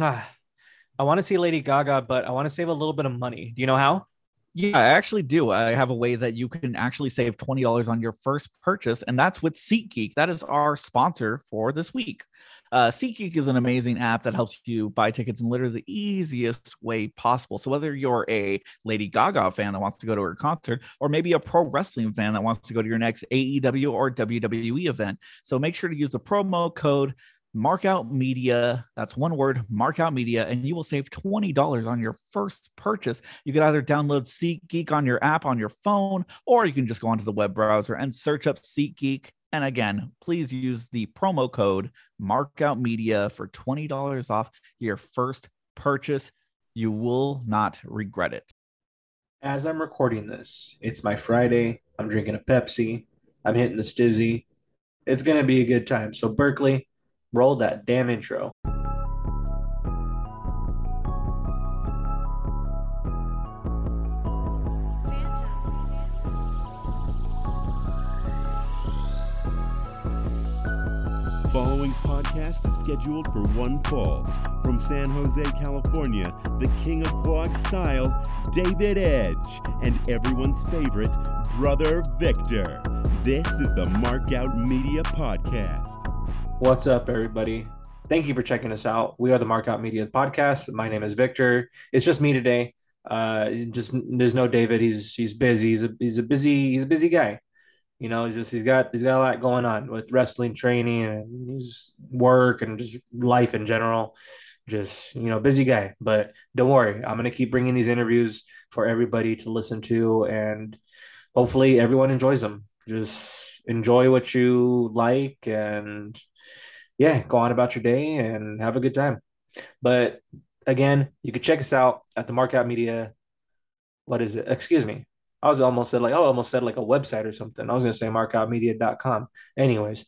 Ah, I want to see Lady Gaga, but I want to save a little bit of money. Do you know how? Yeah, I actually do. I have a way that you can actually save $20 on your first purchase, and that's with SeatGeek. That is our sponsor for this week. Uh, SeatGeek is an amazing app that helps you buy tickets in literally the easiest way possible. So whether you're a Lady Gaga fan that wants to go to her concert, or maybe a pro wrestling fan that wants to go to your next AEW or WWE event, so make sure to use the promo code Markout Media. That's one word, Markout Media, and you will save $20 on your first purchase. You can either download SeatGeek on your app on your phone, or you can just go onto the web browser and search up SeatGeek. And again, please use the promo code Markout Media for $20 off your first purchase. You will not regret it. As I'm recording this, it's my Friday. I'm drinking a Pepsi. I'm hitting the stizzy. It's going to be a good time. So, Berkeley, roll that damn intro. Following podcast is scheduled for one fall. From San Jose, California, the king of vlog style, David Edge, and everyone's favorite, Brother Victor. This is the Markout Media Podcast. What's up, everybody? Thank you for checking us out. We are the Markout Media Podcast. My name is Victor. It's just me today. Uh, just there's no David. He's he's busy. He's a he's a busy he's a busy guy. You know, he's just he's got he's got a lot going on with wrestling training and his work and just life in general. Just you know, busy guy. But don't worry, I'm gonna keep bringing these interviews for everybody to listen to, and hopefully everyone enjoys them. Just enjoy what you like and yeah, go on about your day and have a good time. But again, you can check us out at the Markout Media. What is it? Excuse me. I was almost said like, oh, I almost said like a website or something. I was going to say markoutmedia.com. Anyways,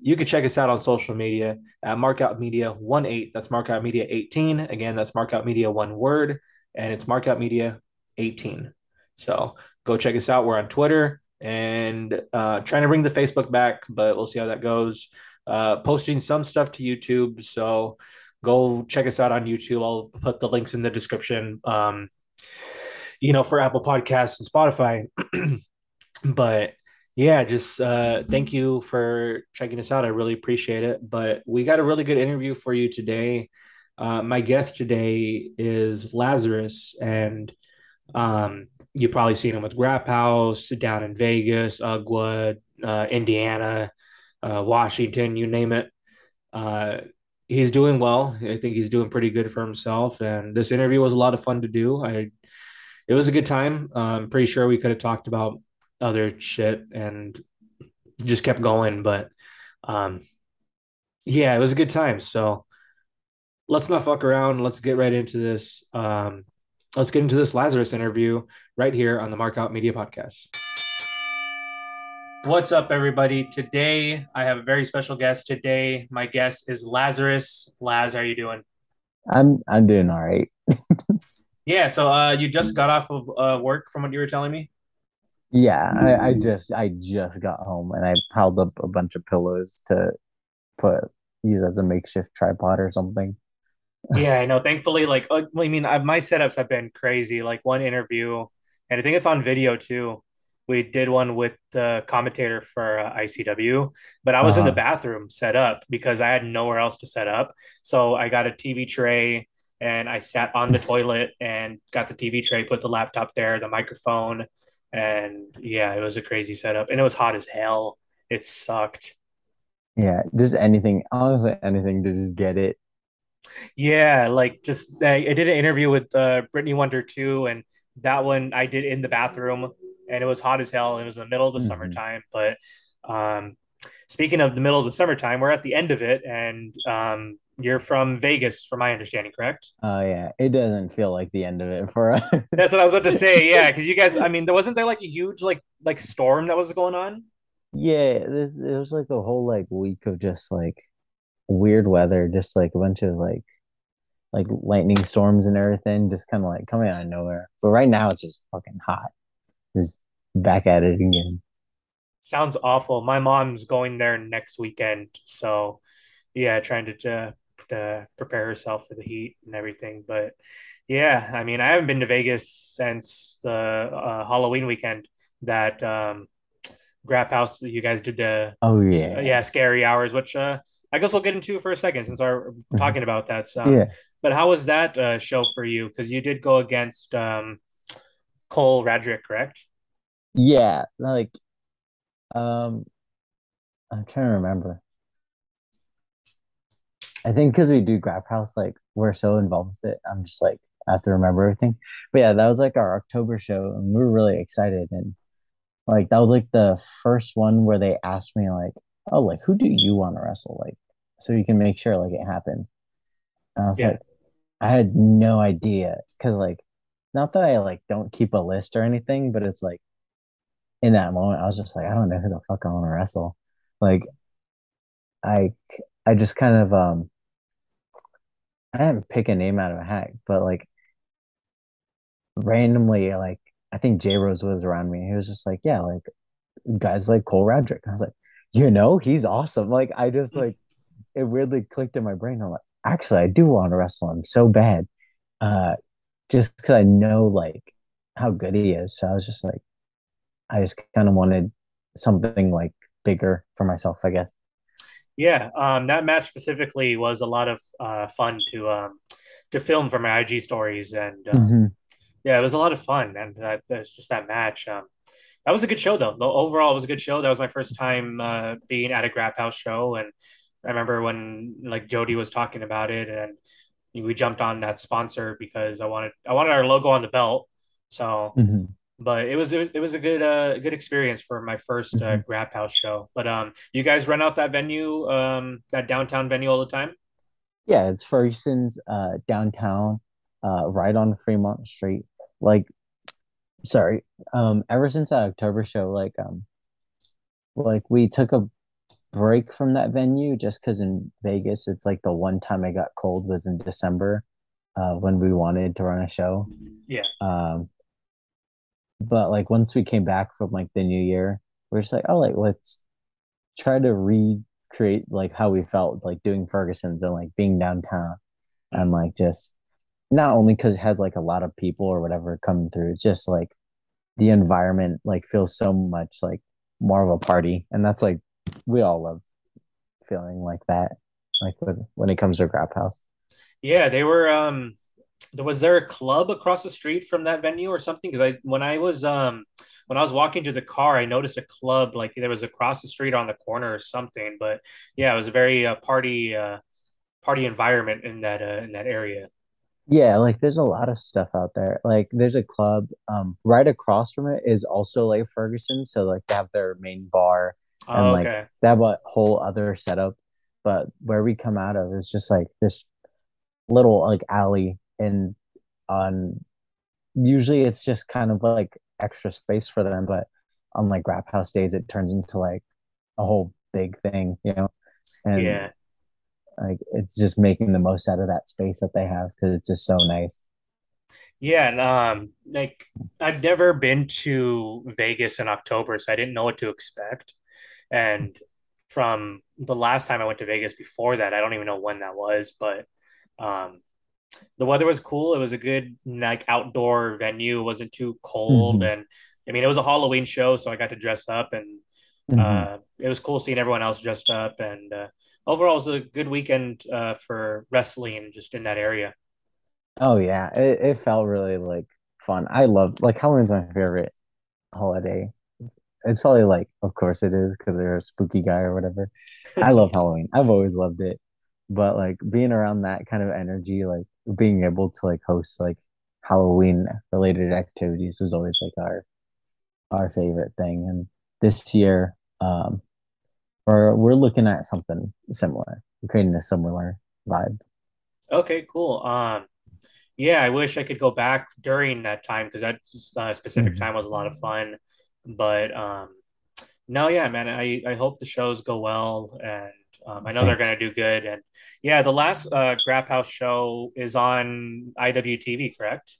you can check us out on social media at Markout Media 18. That's Markout Media 18. Again, that's Markout Media one word, and it's Markout Media 18. So go check us out. We're on Twitter and uh, trying to bring the Facebook back, but we'll see how that goes. Uh, posting some stuff to YouTube. So go check us out on YouTube. I'll put the links in the description. Um, you know, for Apple Podcasts and Spotify. but yeah, just uh, thank you for checking us out. I really appreciate it. But we got a really good interview for you today. Uh, my guest today is Lazarus, and um, you've probably seen him with Grap House down in Vegas, Ugwa, uh, Indiana, uh, Washington, you name it. Uh, he's doing well. I think he's doing pretty good for himself. And this interview was a lot of fun to do. I, it was a good time. Uh, I'm pretty sure we could have talked about other shit and just kept going, but um, yeah, it was a good time. So let's not fuck around. Let's get right into this. Um, let's get into this Lazarus interview right here on the Markout Media Podcast. What's up, everybody? Today, I have a very special guest. Today, my guest is Lazarus. Laz, how are you doing? I'm I'm doing all right. yeah. So, uh, you just got off of uh, work, from what you were telling me. Yeah, I, I just I just got home and I piled up a bunch of pillows to put use as a makeshift tripod or something. yeah, I know. Thankfully, like uh, I mean, I, my setups have been crazy. Like one interview, and I think it's on video too we did one with the commentator for uh, ICW, but I was uh-huh. in the uh-huh. bathroom set up because I had nowhere else to set up. So I got a TV tray and I sat on the toilet and got the TV tray, put the laptop there, the microphone, and yeah, it was a crazy setup and it was hot as hell. It sucked. Yeah, just anything, honestly, anything to just get it. Yeah, like just I, I did an interview with uh, Brittany Wonder too, and that one I did in the bathroom and it was hot as hell. It was in the middle of the mm-hmm. summertime. But um, speaking of the middle of the summertime, we're at the end of it, and um, you're from Vegas, from my understanding, correct? Oh yeah, it doesn't feel like the end of it for us. That's what I was about to say. Yeah, because you guys, I mean, there wasn't there like a huge like like storm that was going on. Yeah, this it was like a whole like week of just like weird weather, just like a bunch of like like lightning storms and everything, just kind of like coming out of nowhere. But right now it's just fucking hot is back at it again. Sounds awful. My mom's going there next weekend, so yeah, trying to uh, to prepare herself for the heat and everything. But yeah, I mean, I haven't been to Vegas since the uh, Halloween weekend that um, Grap House you guys did the Oh yeah. yeah scary hours, which uh, I guess we'll get into for a second since we're talking about that. So, Yeah. but how was that uh, show for you? Because you did go against um, Cole Radrick, correct? Yeah, like um I'm trying to remember. I think because we do Grap House, like we're so involved with it, I'm just like I have to remember everything. But yeah, that was like our October show, and we were really excited. And like that was like the first one where they asked me like, "Oh, like who do you want to wrestle?" Like, so you can make sure like it happens. And I was Yeah. like, I had no idea because like, not that I like don't keep a list or anything, but it's like in that moment, I was just like, I don't know who the fuck I want to wrestle. Like, I I just kind of um I didn't pick a name out of a hat, but like randomly, like I think J Rose was around me. He was just like, yeah, like guys like Cole Radrick. I was like, you know, he's awesome. Like I just like it weirdly clicked in my brain. I'm like, actually, I do want to wrestle him so bad, uh, just because I know like how good he is. So I was just like, I just kind of wanted something like bigger for myself, I guess. Yeah, um, that match specifically was a lot of uh, fun to um, to film for my IG stories, and uh, Mhm. yeah, it was a lot of fun. And uh, there's just that match. Um, that was a good show, though. The overall, it was a good show. That was my first time uh, being at a Grap House show, and I remember when like Jody was talking about it, and we jumped on that sponsor because I wanted I wanted our logo on the belt. So, Mhm. but it was it was a good uh good experience for my 1st uh, Mhm. Grap House show. But um, you guys run out that venue, um, that downtown venue all the time. Yeah, it's Ferguson's uh downtown, uh right on Fremont Street. Like sorry. Um ever since that October show, like um like we took a break from that venue just because in Vegas it's like the one time I got cold was in December, uh when we wanted to run a show. Yeah, Um but like once we came back from like the new year, we're just like, oh like let's try to recreate like how we felt like doing Ferguson's and like being downtown and like just not only because it has like a lot of people or whatever coming through, it's just like the environment like feels so much like more of a party. And that's like we all love feeling like that. Like when when it comes to Grap House. yeah, they were. Um, was there a club across the street from that venue or something? Because I when I was um when I was walking to the car, I noticed a club like there was across the street on the corner or something. But yeah, it was a very uh, party uh, party environment in that uh, in that area. Yeah, like there's a lot of stuff out there. Like there's a club um right across from it is also like Ferguson. So like they have their main bar and Oh, like okay. they have a whole other setup. But where we come out of is just like this little like alley and on usually it's just kind of like extra space for them, but on like Grap House days it turns into like a whole big thing, you know? And Yeah. like it's just making the most out of that space that they have because it's just so nice. Yeah, and um, like I've never been to Vegas in October, so I didn't know what to expect. And from the last time I went to Vegas before that, I don't even know when that was, but um, the weather was cool. It was a good like outdoor venue. It wasn't too cold, Mhm. and I mean it was a Halloween show, so I got to dress up, and Mhm. uh, it was cool seeing everyone else dressed up. And uh, overall, it was a good weekend uh, for wrestling just in that area. Oh yeah, it, it felt really like fun. I love like Halloween's my favorite holiday. It's probably like, of course it is because they're a spooky guy or whatever. I love Halloween. I've always loved it. But like being around that kind of energy, like being able to like host like Halloween related activities was always like our our favorite thing. And this year, um, we're we're looking at something similar, creating a similar vibe. Okay, cool. Um, yeah, I wish I could go back during that time because that uh, specific Mhm. time was a lot of fun. But um, no, yeah, man, I I hope the shows go well, and um, I know they're gonna do good. And yeah, the last uh, Grap House show is on IWTV, correct?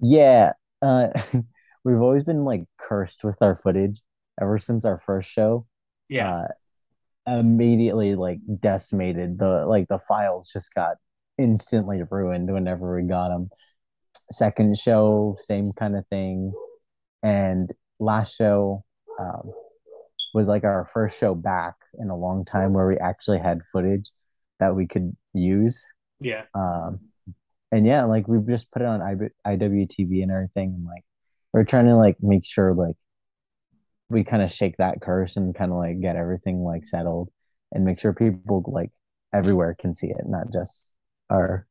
Yeah, uh, we've always been like cursed with our footage ever since our first show. Yeah, Uh, immediately like decimated. The like the files just got instantly ruined whenever we got them. Second show, same kind of thing, and last show um, was like our first show back in a long time where we actually had footage that we could use. Yeah. Um, and yeah, like we've just put it on IWTV and everything, and like we're trying to like make sure like we kind of shake that curse and kind of like get everything like settled and make sure people like everywhere can see it, not just our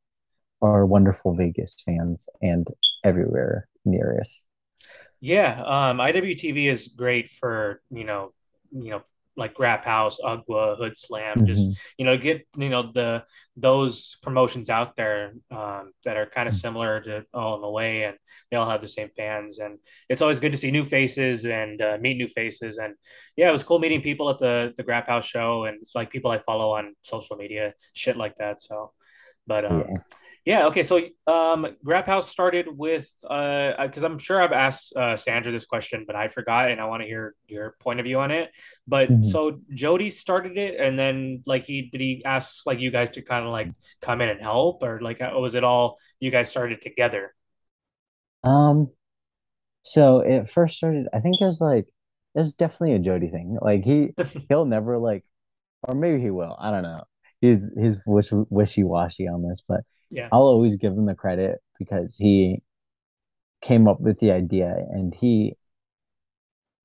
our wonderful Vegas fans and everywhere near us. Yeah, um, IWTV is great for you know, you know, like Grap House, UGWA, Hood Slam, mm-hmm. just you know, get you know the those promotions out there um, that are kind of mm-hmm. similar to All in the Way, and they all have the same fans, and it's always good to see new faces and uh, meet new faces, and yeah, it was cool meeting people at the the Grap House show, and it's like people I follow on social media, shit like that. So, but um, yeah. Yeah. Okay. So, um, Grap House started with uh, because I'm sure I've asked uh, Sandra this question, but I forgot, and I want to hear your point of view on it. But mm-hmm. so Jody started it, and then like he did he ask like you guys to kind of like come in and help, or like was it all you guys started together? Um, so it first started. I think it was like it was definitely a Jody thing. Like he he'll never like, or maybe he will. I don't know. He's he's wish wishy washy on this, but yeah. I'll always give him the credit because he came up with the idea and he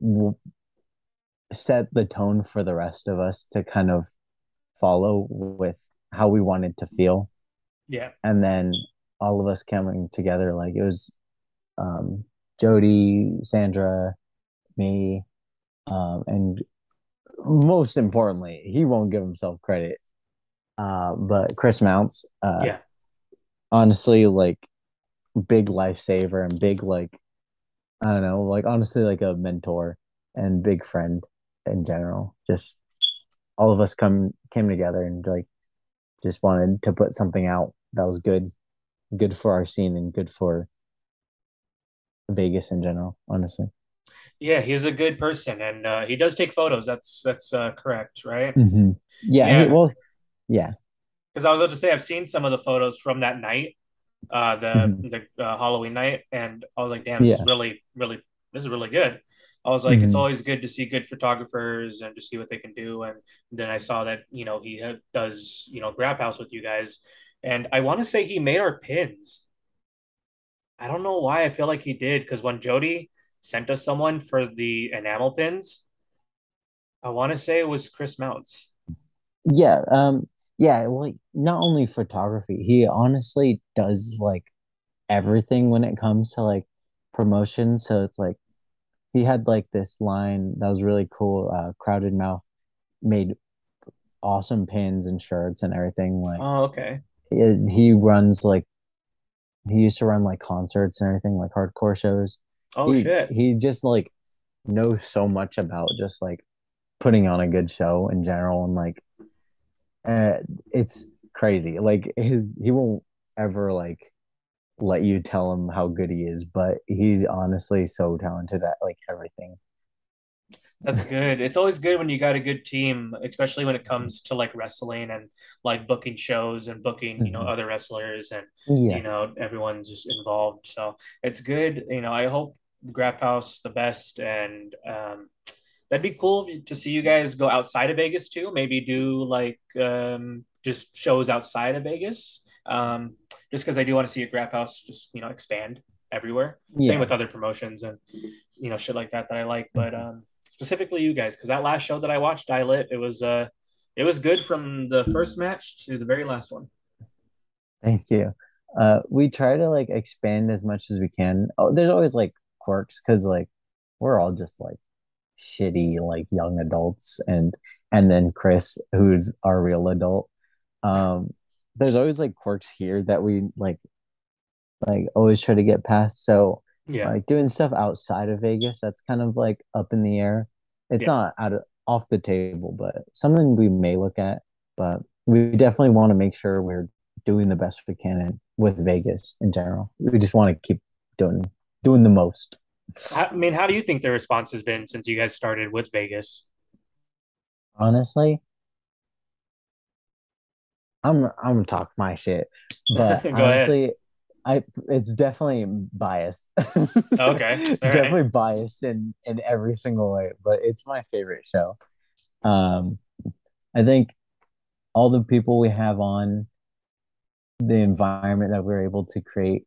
w- set the tone for the rest of us to kind of follow with how we wanted to feel. Yeah. And then all of us coming together, like it was um, Jody, Sandra, me, um, and most importantly, he won't give himself credit. Uh, but Chris Mounts, uh, yeah, honestly like big lifesaver and big like I don't know, like honestly like a mentor and big friend in general. Just all of us come came together and like just wanted to put something out that was good good for our scene and good for Vegas in general, honestly. Yeah, he's a good person and uh, he does take photos. That's that's uh, correct, right? Mm-hmm. Yeah, yeah. He, well, yeah because I was about to say I've seen some of the photos from that night, uh, the mm-hmm. the uh, Halloween night, and I was like, damn, this yeah. is really, really, this is really good. I was like, mm-hmm. it's always good to see good photographers and to see what they can do. And then I saw that you know he does you know Grap House with you guys, and I want to say he made our pins. I don't know why I feel like he did because when Jody sent us someone for the enamel pins, I want to say it was Chris Mounts. Yeah, um, yeah, like not only photography, he honestly does like everything when it comes to like promotion. So it's like he had like this line that was really cool. Uh, Crowded Mouth made awesome pins and shirts and everything. Like, oh, okay. He, he runs like he used to run like concerts and everything, like hardcore shows. Oh he, shit! He just like knows so much about just like putting on a good show in general and like uh, it's crazy. Like his, he won't ever like let you tell him how good he is, but he's honestly so talented at like everything. That's good. It's always good when you got a good team, especially when it comes to like wrestling and like booking shows and booking, you know, mm-hmm. other wrestlers and yeah. you know, everyone's just involved. So it's good. You know, I hope Grap House the best and um that'd be cool to see you guys go outside of Vegas too. Maybe do like um, just shows outside of Vegas. Um, just because I do want to see a Grap House just you know expand everywhere. Yeah. Same with other promotions and you know shit like that that I like. But um, specifically you guys, because that last show that I watched, I lit. It was uh, it was good from the first match to the very last one. Thank you. Uh, we try to like expand as much as we can. Oh, there's always like quirks because like we're all just like shitty like young adults and and then Chris who's our real adult. Um there's always like quirks here that we like like always try to get past. So yeah. like doing stuff outside of Vegas that's kind of like up in the air. It's yeah. not out of off the table but something we may look at. But we definitely want to make sure we're doing the best we can with Vegas in general. We just want to keep doing doing the most I mean, how do you think the response has been since you guys started with Vegas? Honestly, I'm I'm gonna talk my shit, but Go ahead. honestly, I it's definitely biased. Okay, definitely biased in in every single way, but it's my favorite show. Um, I think all the people we have on, the environment that we're able to create,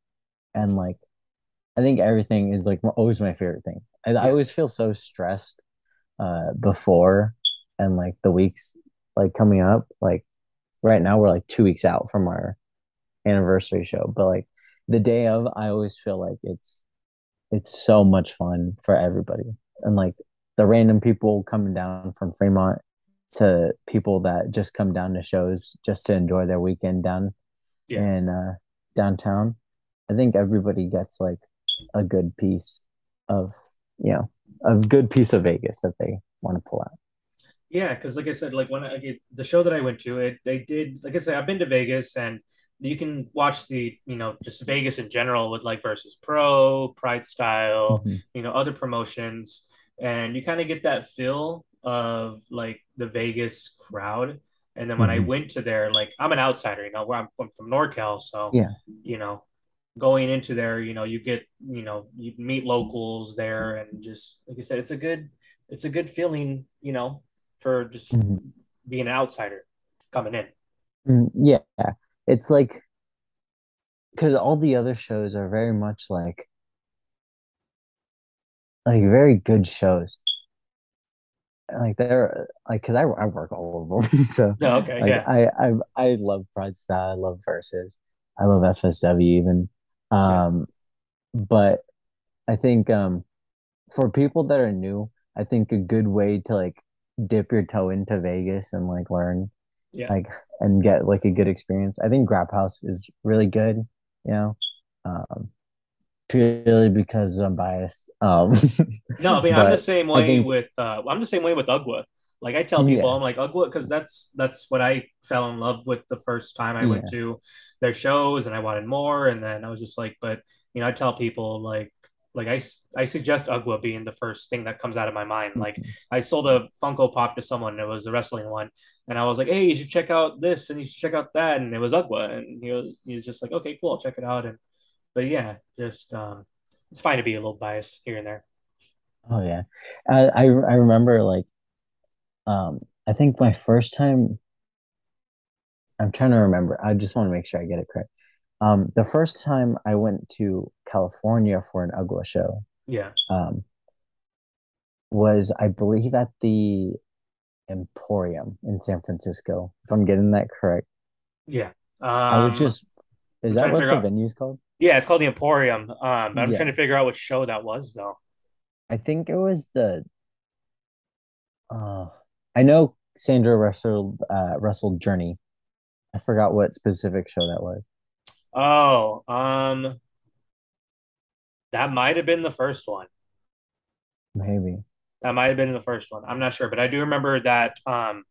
and like, I think everything is like always my favorite thing. I, I always feel so stressed, uh, before and like the weeks like coming up, like right now we're like two weeks out from our anniversary show, but like the day of, I always feel like it's it's so much fun for everybody. And like the random people coming down from Fremont to people that just come down to shows just to enjoy their weekend down Yeah. in uh, downtown. I think everybody gets like a good piece of you know a good piece of Vegas that they want to pull out. Yeah, because like I said, like when I get the show that I went to, it they did like I said, I've been to Vegas and you can watch the you know just Vegas in general with like versus Pro, Pride Style, Mhm. you know other promotions, and you kind of get that feel of like the Vegas crowd. And then when I Mhm. went to there, like I'm an outsider, you know, where I'm, I'm from NorCal, so Yeah. you know, going into there, you know, you get you know you meet locals there, and just like I said, it's a good it's a good feeling, you know, for just Mhm. being an outsider coming in. Mm, Yeah, it's like because all the other shows are very much like like very good shows. Like they're like because I I work all of them, so No, okay, like yeah, I I I love Pride Style, I love Versus, I love FSW even. Yeah. Um, but I think um for people that are new, I think a good way to like dip your toe into Vegas and like learn yeah, like and get like a good experience. I think Grap House is really good, you know. Um purely because I'm biased. Um No, I mean I'm the same way think with uh I'm the same way with Ugwa. Like I tell people, yeah, I'm like Ugwa because that's that's what I fell in love with the first time I went to their shows and I wanted more and then I was just like, but you know, I tell people like like I, I suggest Ugwa being the first thing that comes out of my mind. Like Mhm. I sold a Funko Pop to someone, and it was a wrestling one, and I was like, "Hey, you should check out this, and you should check out that," and it was Ugwa, and he was he was just like, "Okay, cool, I'll check it out." And but yeah, just um, it's fine to be a little biased here and there. Oh yeah. I I I remember like um I think my first time I'm trying to remember. I just want to make sure I get it correct. Um the first time I went to California for an Ugwa show Yeah, um was I believe at the Emporium in San Francisco, if I'm getting that correct. yeah. I was Um, just, I'm is that what the out. venue's called? Yeah, it's called the Emporium. Um, I'm trying to figure out which show that was though. I think it was the, uh, I know Sandra wrestled, uh, wrestled Journey. I forgot what specific show that was. Oh, um, that might have been the first one. Maybe. That might have been the first one. I'm not sure, but I do remember that. Um,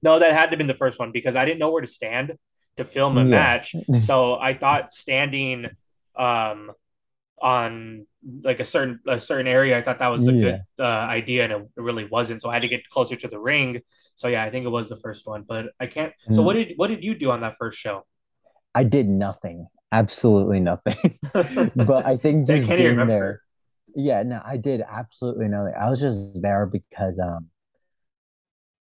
no, that had to have been the first one because I didn't know where to stand to film a Yeah. match. So I thought standing um, on like a certain a certain area, I thought that was a Yeah. good uh, idea, and it, it really wasn't. So I had to get closer to the ring. So yeah, I think it was the first one, but I can't. So Mm. what did what did you do on that first show? I did nothing. Absolutely nothing. But I think So I can't even being there, remember. yeah, no, I did absolutely nothing. I was just there because um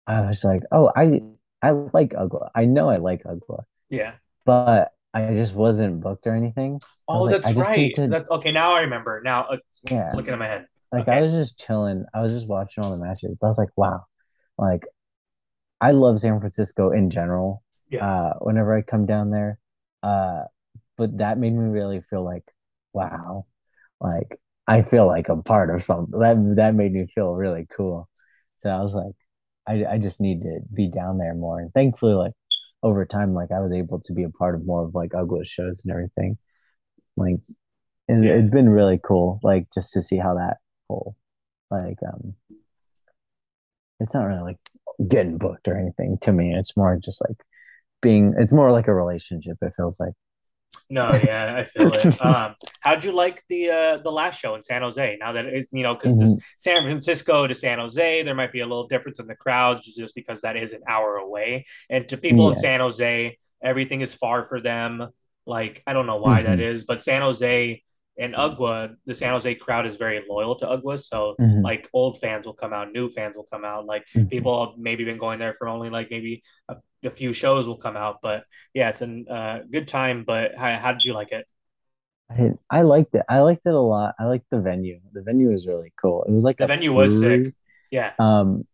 I was like, oh, I I like Ugwa. I know I like Ugwa, Yeah. but I just wasn't booked or anything. So Oh, like, that's right. to, That's okay. Now I remember. Now it's yeah. looking at my head. Like I was just chilling. I was just watching all the matches. But I was like, wow, like I love San Francisco in general. Yeah. Uh, whenever I come down there, uh, but that made me really feel like, wow, like I feel like I'm part of something. That that made me feel really cool. So I was like, I I just need to be down there more. And thankfully, like over time, like I was able to be a part of more of like Ugwa shows and everything. Like it, Yeah. it's been really cool, like just to see how that whole like um it's not really like getting booked or anything to me. It's more just like being it's more like a relationship, it feels like. No, yeah, I feel it. Um, how'd you like the uh, the last show in San Jose? Now that it's you know because Mhm. San Francisco to San Jose, there might be a little difference in the crowds just because that is an hour away, and to people in San Jose, everything is far for them. Like I don't know why that Mhm. is, but San Jose and Ugwa, the San Jose crowd is very loyal to Ugwa, so Mhm. like old fans will come out, new fans will come out. Like Mhm. people have maybe been going there for only like maybe a, a few shows will come out, but yeah, it's a uh, good time. But how, how did you like it? I, I liked it. I liked it a lot. I liked the venue. The venue was really cool. It was like The venue was sick. Yeah, Um,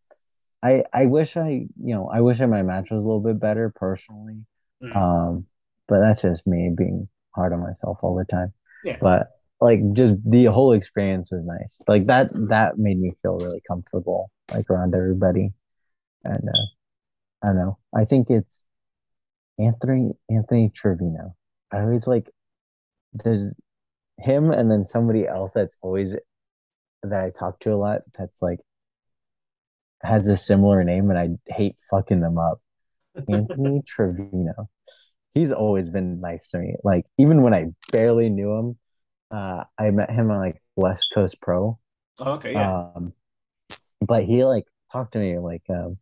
I I wish I you know I wish my match was a little bit better personally. Mm. Um, but that's just me being hard on myself all the time. Yeah. But like just the whole experience was nice. Like that that made me feel really comfortable like around everybody. And uh, I don't know. I think it's Anthony Anthony Trevino. I always like there's him and then somebody else that's always that I talk to a lot that's like has a similar name and I hate fucking them up. Anthony Trevino. He's always been nice to me. Like even when I barely knew him, uh, I met him on like West Coast Pro. Oh, okay, yeah, Um, but he like talked to me like um,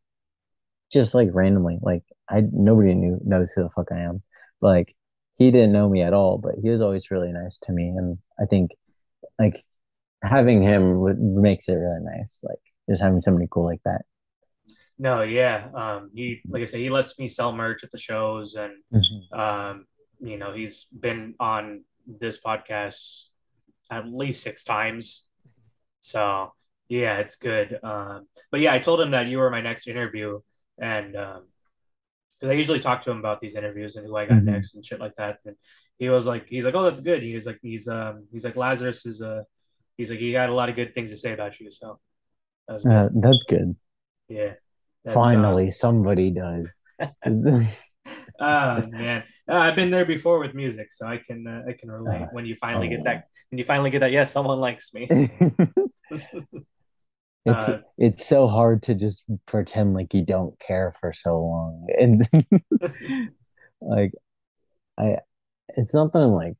just like randomly. Like I nobody knew knows who the fuck I am. Like he didn't know me at all, but he was always really nice to me, and I think like having him would, makes it really nice. Like just having somebody cool like that. no, yeah. Um, he like I said, he lets me sell merch at the shows, and um, you know, he's been on this podcast at least six times. So yeah, it's good. Um, but yeah, I told him that you were my next interview, and um, because I usually talk to him about these interviews and who I got Mhm. next and shit like that. And he was like, he's like, oh, that's good. He's like, he's um, he's like Lazarus is uh, he's like, he got a lot of good things to say about you. So that was good. Uh, that's good. yeah. That's, uh, Finally, somebody does. Oh man, uh, I've been there before with music, so I can uh, I can relate. Uh, when you finally get oh. that, when you finally get that, yes, someone likes me. it's Uh, it's so hard to just pretend like you don't care for so long, and like I, it's not that I'm like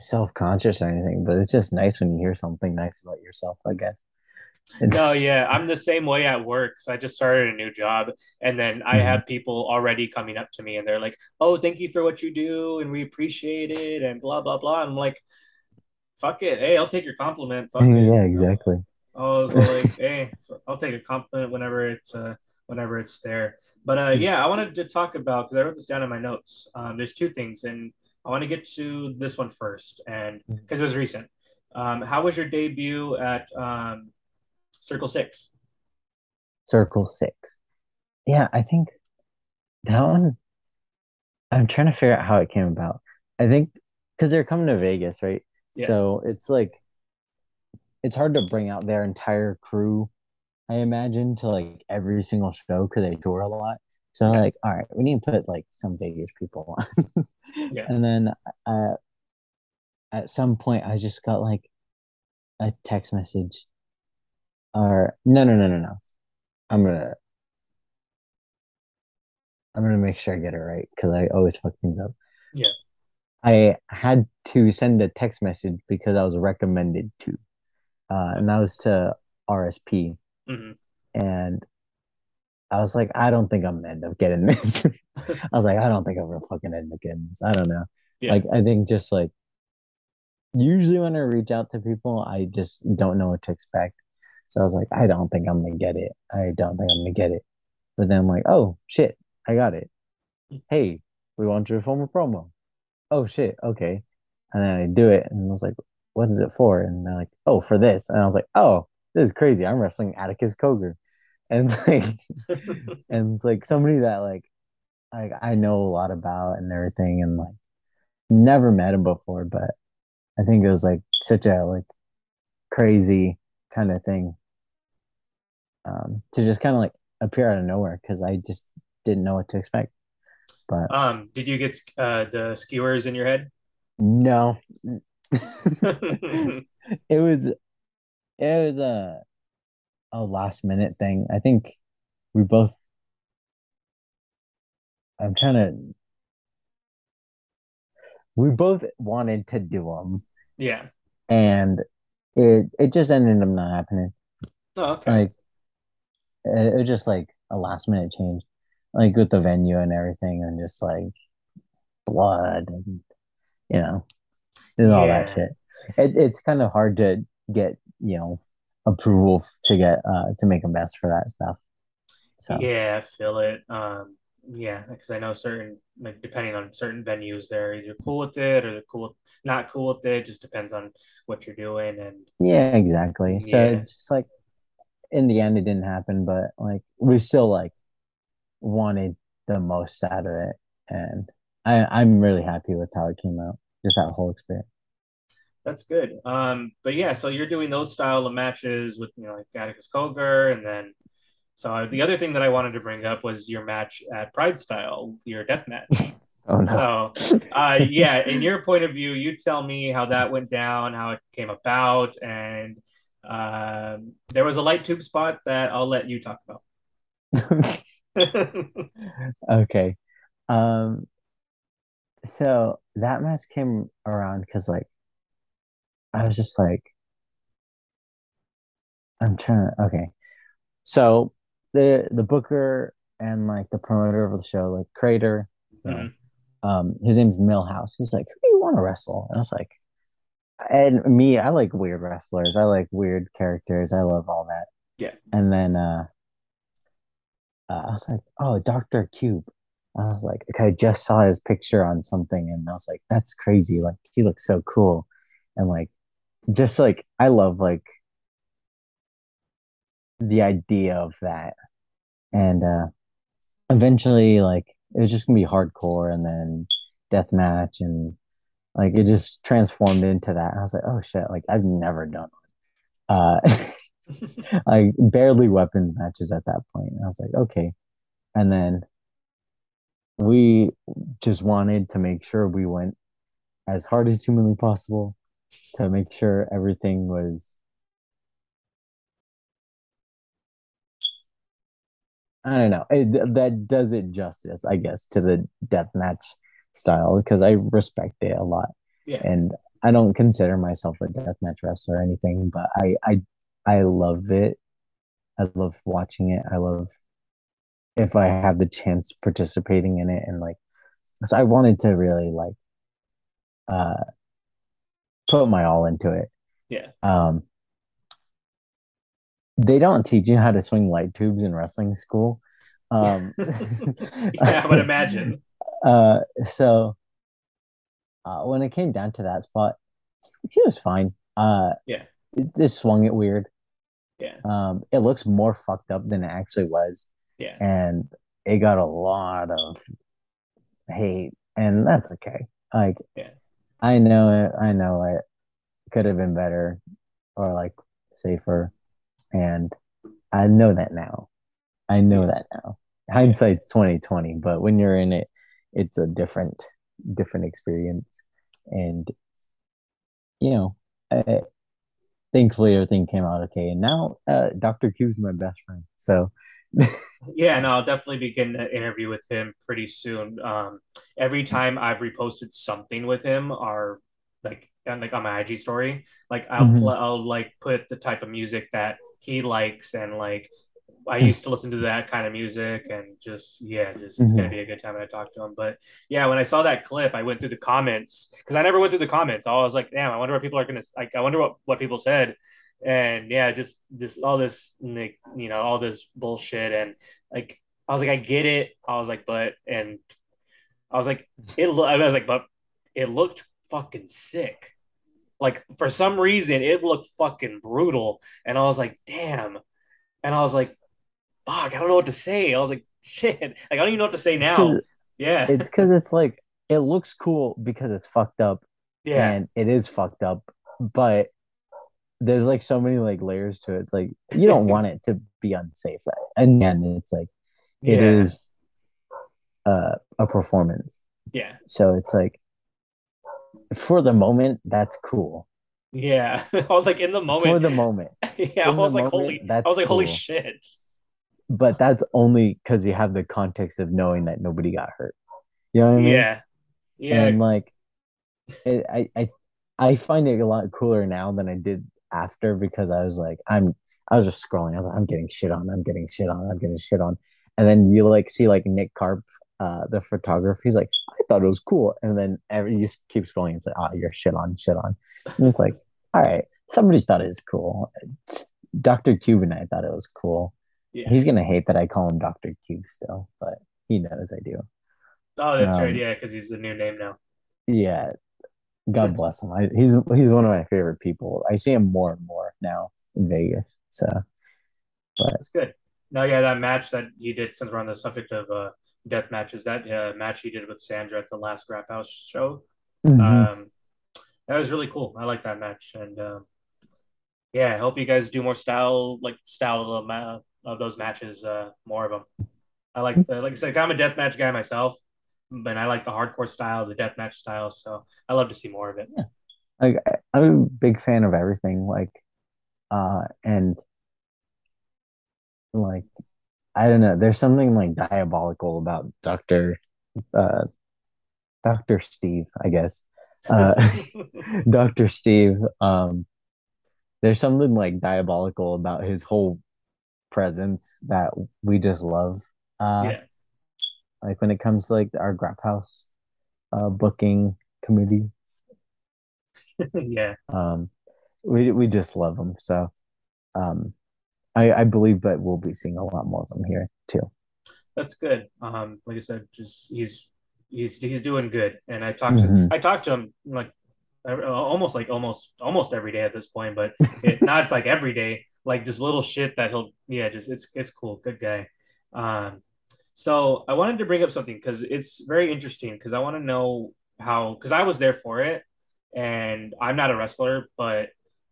self-conscious or anything, but it's just nice when you hear something nice about yourself. I guess. no, yeah, I'm the same way at work. So I just started a new job, and then I Mhm. have people already coming up to me, and they're like, "Oh, thank you for what you do, and we appreciate it," and blah blah blah. I'm like, "Fuck it, hey, I'll take your compliment." Fuck it. yeah, exactly. I was like, hey, I'll take a compliment whenever it's uh, whenever it's there. But uh, Hmm. yeah, I wanted to talk about because I wrote this down in my notes. Um, there's two things, and I want to get to this one first, and because it was recent. Um, how was your debut at um, Circle Six? Circle Six. Yeah, I think that one. I'm trying to figure out how it came about. I think because they're coming to Vegas, right? Yeah. So it's like it's hard to bring out their entire crew, I imagine, to like every single show because they tour a lot. So Yeah. like, all right, we need to put like some Vegas people on. Yeah. And then uh, at some point, I just got like a text message, or no, no, no, no, no. I'm gonna I'm gonna make sure I get it right because I always fuck things up. Yeah. I had to send a text message because I was recommended to, uh, and that was to RSP, Mhm. and I was like, I don't think I'm gonna end up getting this. I was like, I don't think I'm gonna fucking end up getting this. I don't know. Yeah. Like, I think just like usually when I reach out to people, I just don't know what to expect. So I was like, I don't think I'm gonna get it. I don't think I'm gonna get it. But then I'm like, oh shit, I got it. Hey, we want you to film a promo. Oh shit, okay. And then I do it and I was like, what is it for? And they're like, oh, for this. And I was like, oh, this is crazy. I'm wrestling Atticus Cogar. And it's like and it's like somebody that like like I know a lot about and everything and like never met him before, but I think it was like such a like crazy kind of thing um to just kind of like appear out of nowhere because I just didn't know what to expect. But um, did you get uh, the skewers in your head? no, it was it was a a last minute thing. I think we both I'm trying to we both wanted to do them, Yeah. and it it just ended up not happening. Oh, okay. Like it, it was just like a last minute change, like with the venue and everything, and just like blood and you know, and all that shit. It, it's kind of hard to get you know approval to get uh to make a mess for that stuff. So Yeah, I feel it. Um, yeah, because I know certain, like depending on certain venues, they're either cool with it or they're cool, not cool with it. Just depends on what you're doing. And yeah, exactly. So it's just like in the end it didn't happen, but like we still like wanted the most out of it, and I I'm really happy with how it came out. Just that whole experience. that's good. Um, but yeah, so you're doing those style of matches with, you know, like Atticus Cogar, and then so the other thing that I wanted to bring up was your match at Pride Style, your death match. Oh no. So, uh, yeah, in your point of view, you tell me how that went down, how it came about, and um, there was a light tube spot that I'll let you talk about. Okay. Um, so that match came around because like I was just like I'm trying to okay. So the the booker and like the promoter of the show, like Crater, know, um, his name's Millhouse. He's like, Who do you want to wrestle? And I was like, and me, I like weird wrestlers. I like weird characters. I love all that. Yeah. And then uh, uh I was like, Oh, Dr. Cube. I was like, I just saw his picture on something and I was like, that's crazy. Like he looks so cool. And like just like I love like the idea of that. And uh eventually like it was just gonna be hardcore and then death match and like it just transformed into that. I was like, oh shit, like I've never done one. Uh like barely weapons matches at that point. And I was like, okay. And then we just wanted to make sure we went as hard as humanly possible to make sure everything was I don't know. It, that does it justice, I guess, to the deathmatch style because I respect it a lot. Yeah. And I don't consider myself a deathmatch wrestler or anything, but I I I love it. I love watching it. I love if I have the chance participating in it and like so I wanted to really like uh put my all into it. Yeah. Um they don't teach you how to swing light tubes in wrestling school. Um yeah, I would imagine. uh so uh when it came down to that spot, he was fine. Uh Yeah. it just swung it weird. Yeah. Um it looks more fucked up than it actually was. Yeah. and it got a lot of hate, and that's okay. Like, Yeah. I know it. I know it could have been better or like safer, and I know that now. I know that now. Hindsight's twenty twenty, but when you're in it, it's a different different experience, and you know, I, thankfully everything came out okay. And now, uh, Doctor Cube's my best friend, so. Yeah, and I'll definitely begin the interview with him pretty soon. Um, every time I've reposted something with him, or like on like on my IG story, like I'll Mhm. pl- I'll like put the type of music that he likes, and like I used to listen to that kind of music, and just yeah, just it's gonna Mhm. be a good time when I talk to him. But yeah, when I saw that clip, I went through the comments because I never went through the comments. I was like, damn, I wonder what people are gonna like. I wonder what what people said and yeah, just just all this you know all this bullshit and like I was like I get it. I was like but and I was like it. lo- I was like but it looked fucking sick. Like for some reason it looked fucking brutal, and I was like damn, and I was like fuck, I don't know what to say. I was like shit, like I don't even know what to say now. Yeah, it's because it's like it looks cool because it's fucked up. Yeah, and it is fucked up. But there's like so many like layers to it. It's like you don't want it to be unsafe. And then it's like it yeah, is uh, a performance. Yeah, so it's like for the moment that's cool yeah. I was like in the moment. for the moment yeah. I was like moment, holy, I that's was like holy shit. but that's only because you have the context of knowing that nobody got hurt you know what i mean Yeah. Yeah. and like it, I I I find it a lot cooler now than I did after because I was like I'm I was just scrolling. I was like I'm getting shit on. I'm getting shit on. I'm getting shit on. And then you like see like Nick Karp, uh, the photographer. He's like I thought it was cool. And then every you just keep scrolling and say oh you're shit on shit on. And it's like all right somebody thought it was cool. It's, Dr. Cuban I thought it was cool. Yeah. He's gonna hate that I call him Dr. Cube still, but he knows I do. Oh, that's Um, right. Yeah, because he's the new name now. Yeah, God bless him. I, he's he's one of my favorite people. I see him more and more now in Vegas. So, but That's good. No, yeah, that match that he did, since we're on the subject of uh, death matches, that uh, match he did with Sandra at the last Grap House show, mhm. um, that was really cool. I like that match, and um, yeah, I hope you guys do more style like style of, ma- of those matches, uh, more of them. I like the, like I said, I'm a death match guy myself, but I like the hardcore style, the death match style. So I love to see more of it. like I- I'm a big fan of everything. Like, uh, and like I don't know. There's something like diabolical about Doctor, uh, Doctor Steve. I guess, uh, Doctor Steve. Um, there's something like diabolical about his whole presence that we just love. Uh, yeah, like when it comes to like our Grap House uh booking committee. yeah, Um, we we just love them. So, um, I I believe that we'll be seeing a lot more of him here too. that's good. Um, like I said, just he's he's he's doing good, and I talked to Mhm. I talked to him like uh, almost like almost almost every day at this point, but it, not it's like every day, like just little shit that he'll yeah, just it's it's cool, good guy. Um, so I wanted to bring up something because it's very interesting because I want to know how because I was there for it, and I'm not a wrestler, but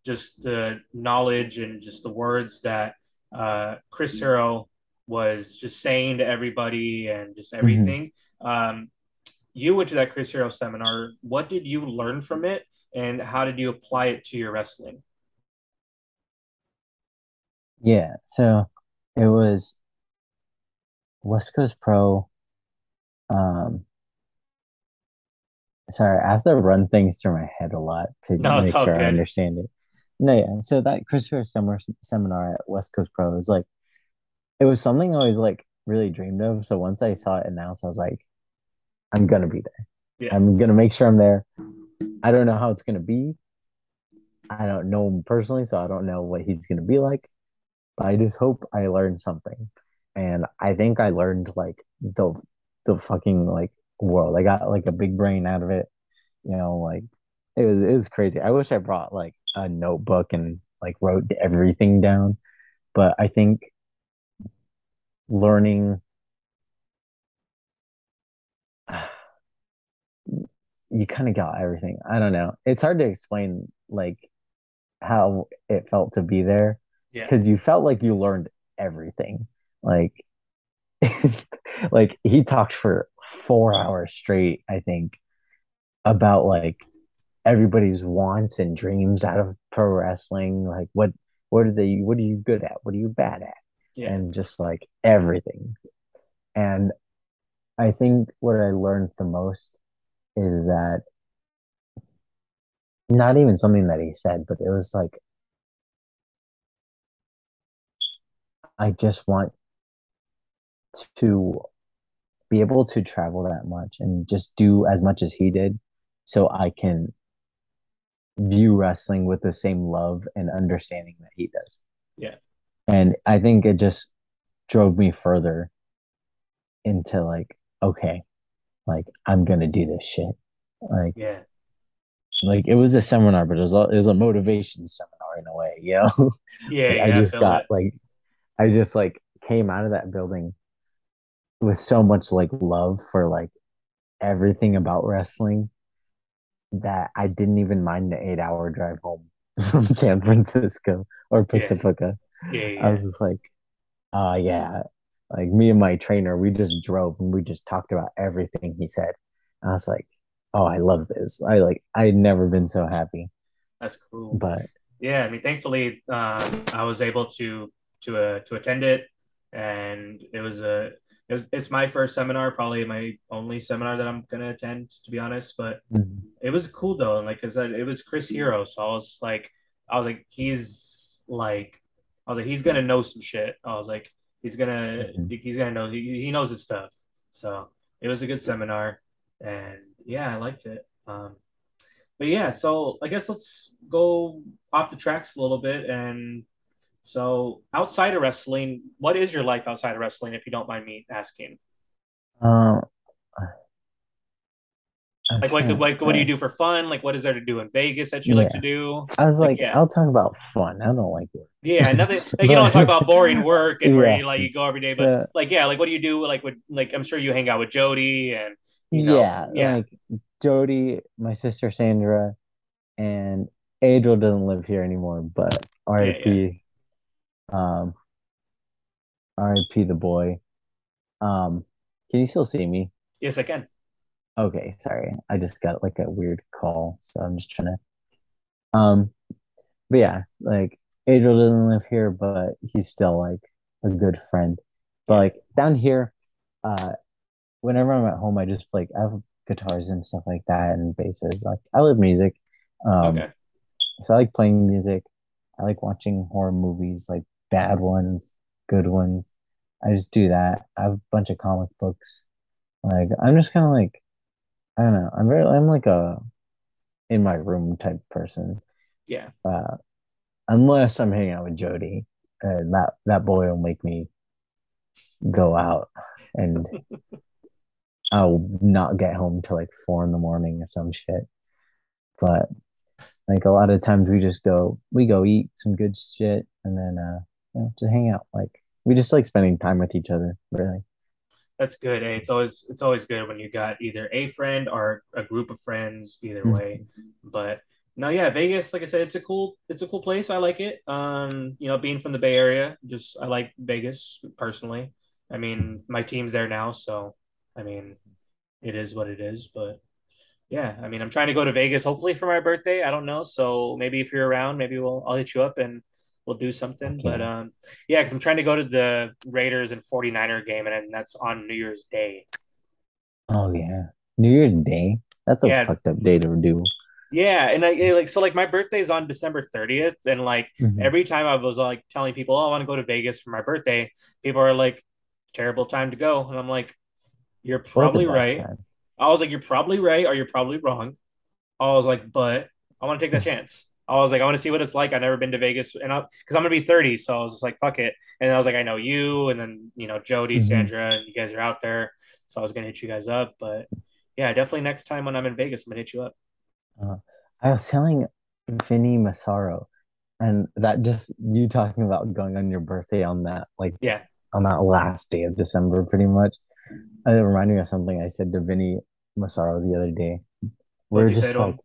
just the knowledge and just the words that uh, Chris Hero was just saying to everybody and just everything. Um, you went to that Chris Hero seminar. What did you learn from it, and how did you apply it to your wrestling? Yeah. So it was West Coast Pro. Um, sorry, I have to run things through my head a lot to No, make sure. I understand it. No, yeah. So that Christopher Summer seminar at West Coast Pro was like, it was something I always like really dreamed of. So once I saw it announced, I was like, I'm gonna be there. Yeah. I'm gonna make sure I'm there. I don't know how it's gonna be. I don't know him personally, so I don't know what he's gonna be like. But I just hope I learned something. And I think I learned like the the fucking like world. I got like a big brain out of it. You know, like it was it was crazy. I wish I brought like a notebook and like wrote everything down. But I think learning you kind of got everything. I don't know. It's hard to explain like how it felt to be there Yeah, because you felt like you learned everything. Like like he talked for four hours straight, I think, about like everybody's wants and dreams out of pro wrestling. Like what what are they what are you good at? What are you bad at? yeah, And just like everything. And I think what I learned the most is that not even something that he said, but it was like I just want to be able to travel that much and just do as much as he did so I can view wrestling with the same love and understanding that he does. Yeah. And I think it just drove me further into like, okay, like I'm gonna do this shit. Like yeah, like it was a seminar, but it was a, it was a motivation seminar in a way, you know? yeah. Like, yeah, I just feel got it. like I just like came out of that building with so much like love for like everything about wrestling that I didn't even mind the eight hour drive home from San Francisco or Pacifica. yeah, I yeah. was just like, uh yeah. Like me and my trainer, we just drove and we just talked about everything he said. I was like, oh, I love this. I like I'd never been so happy. That's cool. But yeah, I mean, thankfully, um, I was able to to uh, to attend it, and it was a it's, it's my first seminar, probably my only seminar that I'm gonna attend, to be honest. But Mhm. it was cool though, and like, cause it was Chris Hero, so I was like, I was like, he's like, I was like, he's gonna know some shit. I was like, he's gonna, Mhm. he's gonna know, he, he knows his stuff. So it was a good seminar, and yeah, I liked it. Um, but yeah, so I guess let's go off the tracks a little bit. And so, outside of wrestling, what is your life outside of wrestling, if you don't mind me asking? Um, I'm Like, like, like, what do you do for fun? Like, what is there to do in Vegas that you like to do? I was Like, like, yeah. I'll talk about fun. I don't like work. Yeah, nothing. Like, you don't talk about boring work and where you like you go every day, but So, like, yeah, like, what do you do? Like, with like, I'm sure you hang out with Jody and you know, yeah, yeah, like Jody, my sister Sandra, and Adriel doesn't live here anymore, but RIP, um, RIP the boy. Um, can you still see me? yes, I can. Okay, sorry. I just got like a weird call, so I'm just trying to um but yeah, like Adriel doesn't live here, but he's still like a good friend. But like down here, uh whenever I'm at home I just like I have guitars and stuff like that and basses. Like I love music. Um Okay. so I like playing music. I like watching horror movies, like bad ones, good ones. I just do that. I have a bunch of comic books. Like I'm just kind of like I don't know. I'm very I'm like a in my room type person. Yeah. Uh, unless I'm hanging out with Jody, and that that boy will make me go out, and I'll not get home till like four in the morning or some shit. But like a lot of times we just go we go eat some good shit and then uh you know, just hang out. Like we just like spending time with each other, really. That's good. Hey, it's always it's always good when you got either a friend or a group of friends, either Mhm. way. But no, yeah, Vegas, like I said, it's a cool it's a cool place. I like it. Um, you know, being from the Bay Area, just I like Vegas personally. I mean, my team's there now, so I mean, it is what it is. But yeah, I mean, I'm trying to go to Vegas hopefully for my birthday. I don't know, so maybe if you're around, maybe we'll I'll hit you up and we'll do something. But um, yeah, because I'm trying to go to the Raiders and 49er game, and, that's on New Year's Day. Oh yeah. New Year's Day. That's a Yeah. fucked up day to do. Yeah, and I like so like my birthday's on December 30th, and like Mhm. every time I was like telling people, "Oh, I want to go to Vegas for my birthday," people are like, "Terrible time to go," and I'm like, "You're probably right." time. I was like, "You're probably right, or you're probably wrong." I was like, "But I want to take that chance." I was like, "I want to see what it's like." I've never been to Vegas, and because I'm gonna be 30, so I was just like, "Fuck it," and I was like, "I know you," and then you know Jody, Mhm. Sandra, and you guys are out there, so I was gonna hit you guys up, but yeah, definitely next time when I'm in Vegas, I'm gonna hit you up. I was telling Vinny Massaro, and that just you talking about going on your birthday on that like Yeah. on that last day of December, pretty much. It reminded me of something I said to Vinny Massaro the other day. We're just to him?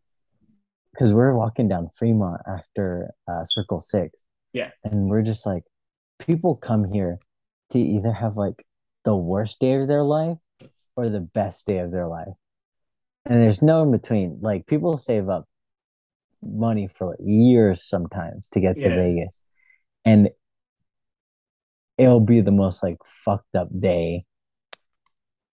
Because we're walking down Fremont after uh, Circle Six, Yeah. and we're just like, people come here to either have like the worst day of their life or the best day of their life, and there's no in between. Like people save up money for like years sometimes to get to Vegas, and it'll be the most like fucked up day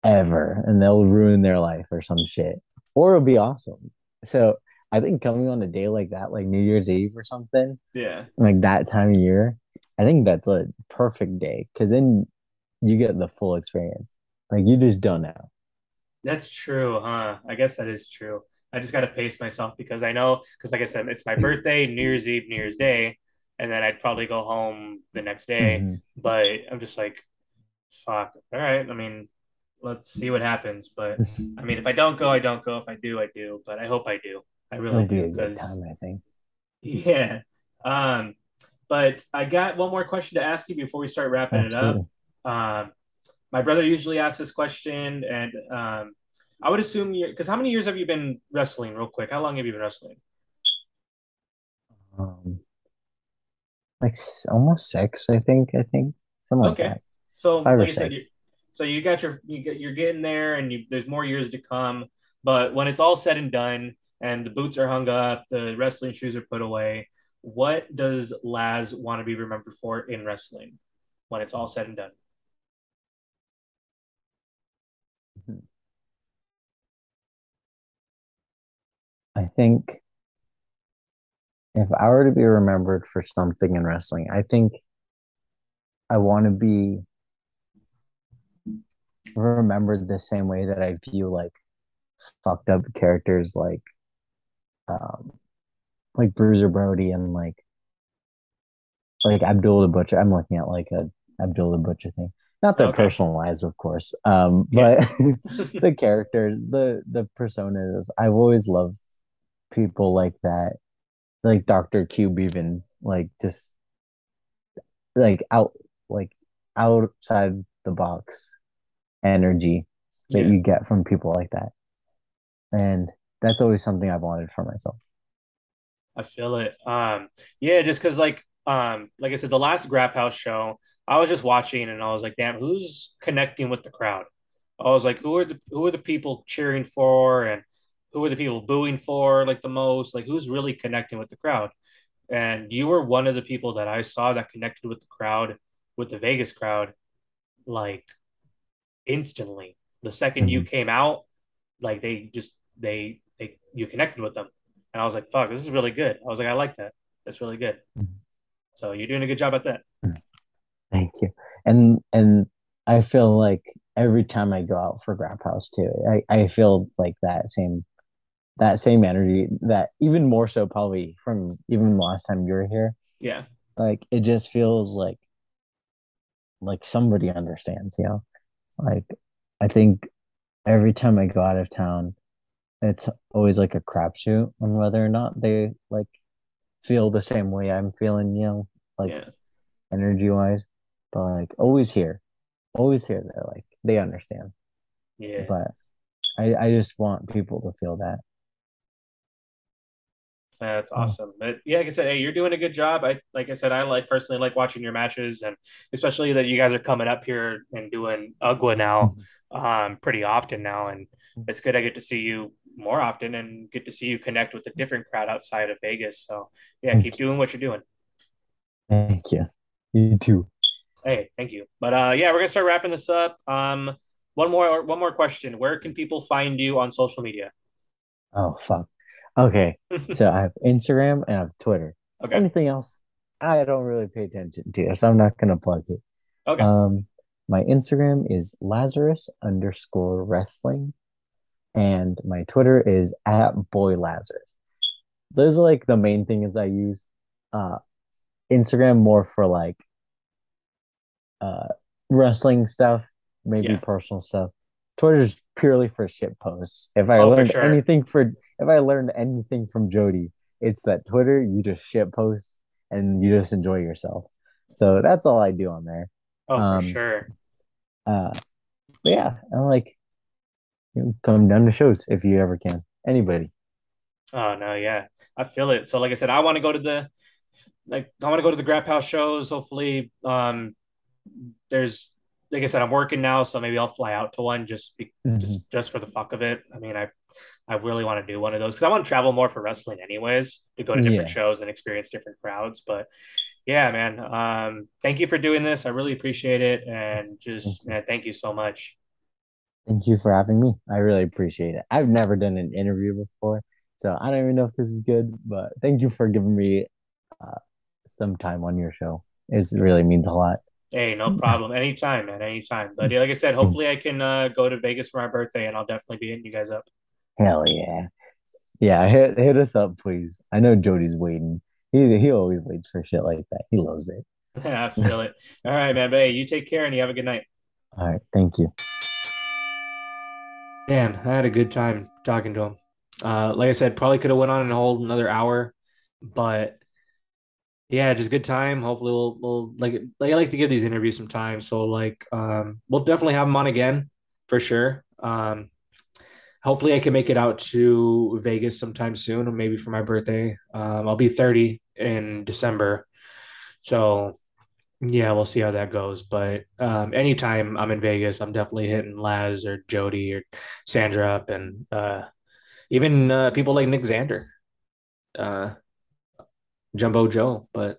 ever, and they'll ruin their life or some shit, or it'll be awesome. So I think coming on a day like that, like New Year's Eve or something, Yeah. like that time of year, I think that's a perfect day because then you get the full experience. Like you just don't know. That's true, huh? I guess that is true. I just got to pace myself because I know, because like I said, it's my birthday, New Year's Eve, New Year's Day, and then I'd probably go home the next day. Mhm. But I'm just like, fuck. All right. I mean, let's see what happens. But I mean, if I don't go, I don't go. If I do, I do. But I hope I do. I really It'll do a good because time, I think. yeah. Um, but I got one more question to ask you before we start wrapping it up. Um, my brother usually asks this question, and um, I would assume you because how many years have you been wrestling? Real quick, how long have you been wrestling? Um, like almost six, I think. I think something like Okay. that. So, Five like I said, you, so you got your you get you're getting there, and you, there's more years to come. But when it's all said and done, and the boots are hung up, the wrestling shoes are put away. What does Laz want to be remembered for in wrestling when it's all said and done? Mm-hmm. I think if I were to be remembered for something in wrestling, I think I want to be remembered the same way that I view like fucked up characters like um like Bruiser Brody and like like Abdul the Butcher. I'm looking at like a Abdul the Butcher thing. Not their Okay. personal lives, of course. Um, Yeah. but the characters, the the personas. I've always loved people like that. Like Dr. Cube even like just like out like outside the box energy that Yeah. you get from people like that. And that's always something I've wanted for myself. I feel it. Um, yeah, just because like um, like I said, the last Grap House show, I was just watching and I was like, damn, who's connecting with the crowd? I was like, who are the who are the people cheering for and who are the people booing for like the most? Like who's really connecting with the crowd? And you were one of the people that I saw that connected with the crowd, with the Vegas crowd, like instantly. The 2nd you came out, like they just they they you connected with them. And I was like, fuck, this is really good. I was like, I like that. That's really good. Mhm. So you're doing a good job at that. Thank you. And and I feel like every time I go out for Grap House too, I, I feel like that same that same energy that even more so probably from even the last time you were here. Yeah. Like it just feels like like somebody understands, you know? Like I think every time I go out of town, it's always like a crapshoot on whether or not they like feel the same way I'm feeling, you know, like yeah. energy wise. But like always here, always here. They're like they understand. Yeah. But I I just want people to feel that. That's Oh. awesome. But yeah, like I said, hey, you're doing a good job. I like I said, I like personally like watching your matches and especially that you guys are coming up here and doing Ugwa now mm-hmm. um pretty often now. And mm-hmm. it's good I get to see you more often and get to see you connect with a different crowd outside of Vegas. So yeah, Thank keep you. doing what you're doing. Thank you. You too. Hey, thank you. But uh yeah, we're gonna start wrapping this up. Um one more one more question. Where can people find you on social media? Oh fuck. Okay. So I have Instagram and I have Twitter. Okay. Anything else? I don't really pay attention to, so I'm not gonna plug it. Okay. Um, my Instagram is Lazarus underscore wrestling, and my Twitter is at boy Lazarus. Those are like the main things I use. Uh, Instagram more for like uh wrestling stuff, maybe Yeah. personal stuff. Twitter's purely for shit posts. If I Oh, for learned sure. anything for if I learned anything from Jody, it's that Twitter you just shit post and you just enjoy yourself. So that's all I do on there. Oh, for um, sure. Uh, but yeah, I like come down to shows if you ever can. Anybody. Oh no, yeah, I feel it. So, like I said, I want to go to the like I want to go to the Grap House shows. Hopefully, um, there's like I said, I'm working now, so maybe I'll fly out to one just be, just just for the fuck of it. I mean, I I really want to do one of those because I want to travel more for wrestling, anyways, to go to different Yeah. shows and experience different crowds. But yeah, man, um, thank you for doing this. I really appreciate it, and just man, thank you so much. Thank you for having me. I really appreciate it. I've never done an interview before, so I don't even know if this is good, but thank you for giving me uh, some time on your show. It really means a lot. Hey, no problem. Anytime, man. Anytime. But yeah, like I said, hopefully I can uh, go to Vegas for my birthday, and I'll definitely be hitting you guys up. Hell yeah. Yeah, hit hit us up, please. I know Jody's waiting. He he always waits for shit like that. He loves it. I feel it. All right, man. But hey, you take care and you have a good night. All right, thank you. Damn, I had a good time talking to him. Uh, like I said, probably could have went on and hold another hour, but yeah, just good time. Hopefully, we'll we'll like like I like to give these interviews some time, so like um, we'll definitely have him on again for sure. Um, hopefully, I can make it out to Vegas sometime soon, or maybe for my birthday. Um, I'll be thirty in December, so yeah, we'll see how that goes. But um, anytime I'm in Vegas, I'm definitely hitting Laz or Jody or Sandra up, and uh, even uh, people like Nick Xander, uh, Jumbo Joe. But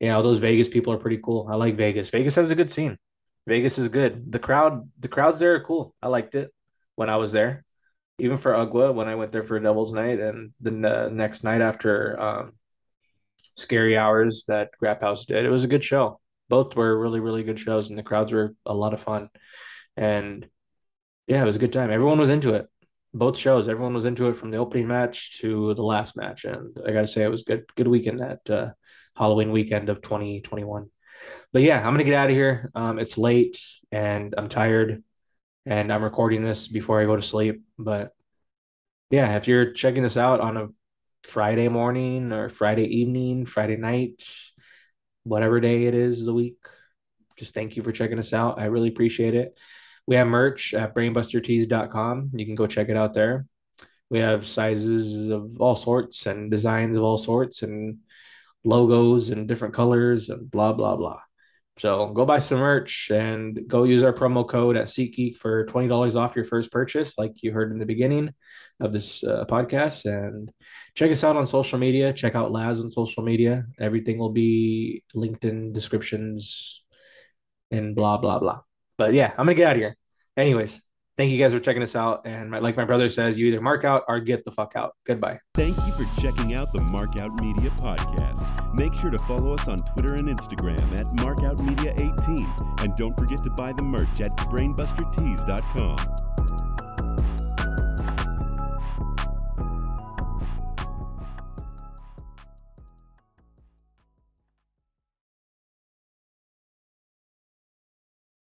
yeah, all those Vegas people are pretty cool. I like Vegas. Vegas has a good scene. Vegas is good. The crowd, the crowds there are cool. I liked it when I was there. even for Ugwa when I went there for Devil's Night, and the next night after um, Scary Hours that Grap House did, it was a good show. Both were really really good shows, and the crowds were a lot of fun. And yeah, it was a good time. Everyone was into it. Both shows, everyone was into it from the opening match to the last match, and I gotta say, it was good. Good weekend that uh, Halloween weekend of 2021. But yeah, I'm gonna get out of here. Um, it's late and I'm tired, and I'm recording this before I go to sleep. But yeah, if you're checking this out on a Friday morning or Friday evening, Friday night, whatever day it is of the week, just thank you for checking us out. I really appreciate it. We have merch at brainbustertees.com. You can go check it out there. We have sizes of all sorts and designs of all sorts and logos and different colors and blah blah blah. So go buy some merch and go use our promo code at SeatGeek for twenty dollars off your first purchase, like you heard in the beginning of this uh, podcast. And check us out on social media. Check out Laz on social media. Everything will be linked in descriptions and blah blah blah. But yeah, I'm gonna get out of here. Anyways, thank you guys for checking us out. And my, like my brother says, you either mark out or get the fuck out. Goodbye. Thank you for checking out the Markout Media podcast. Make sure to follow us on Twitter and Instagram at markoutmedia18. And don't forget to buy the merch at brainbustertees.com.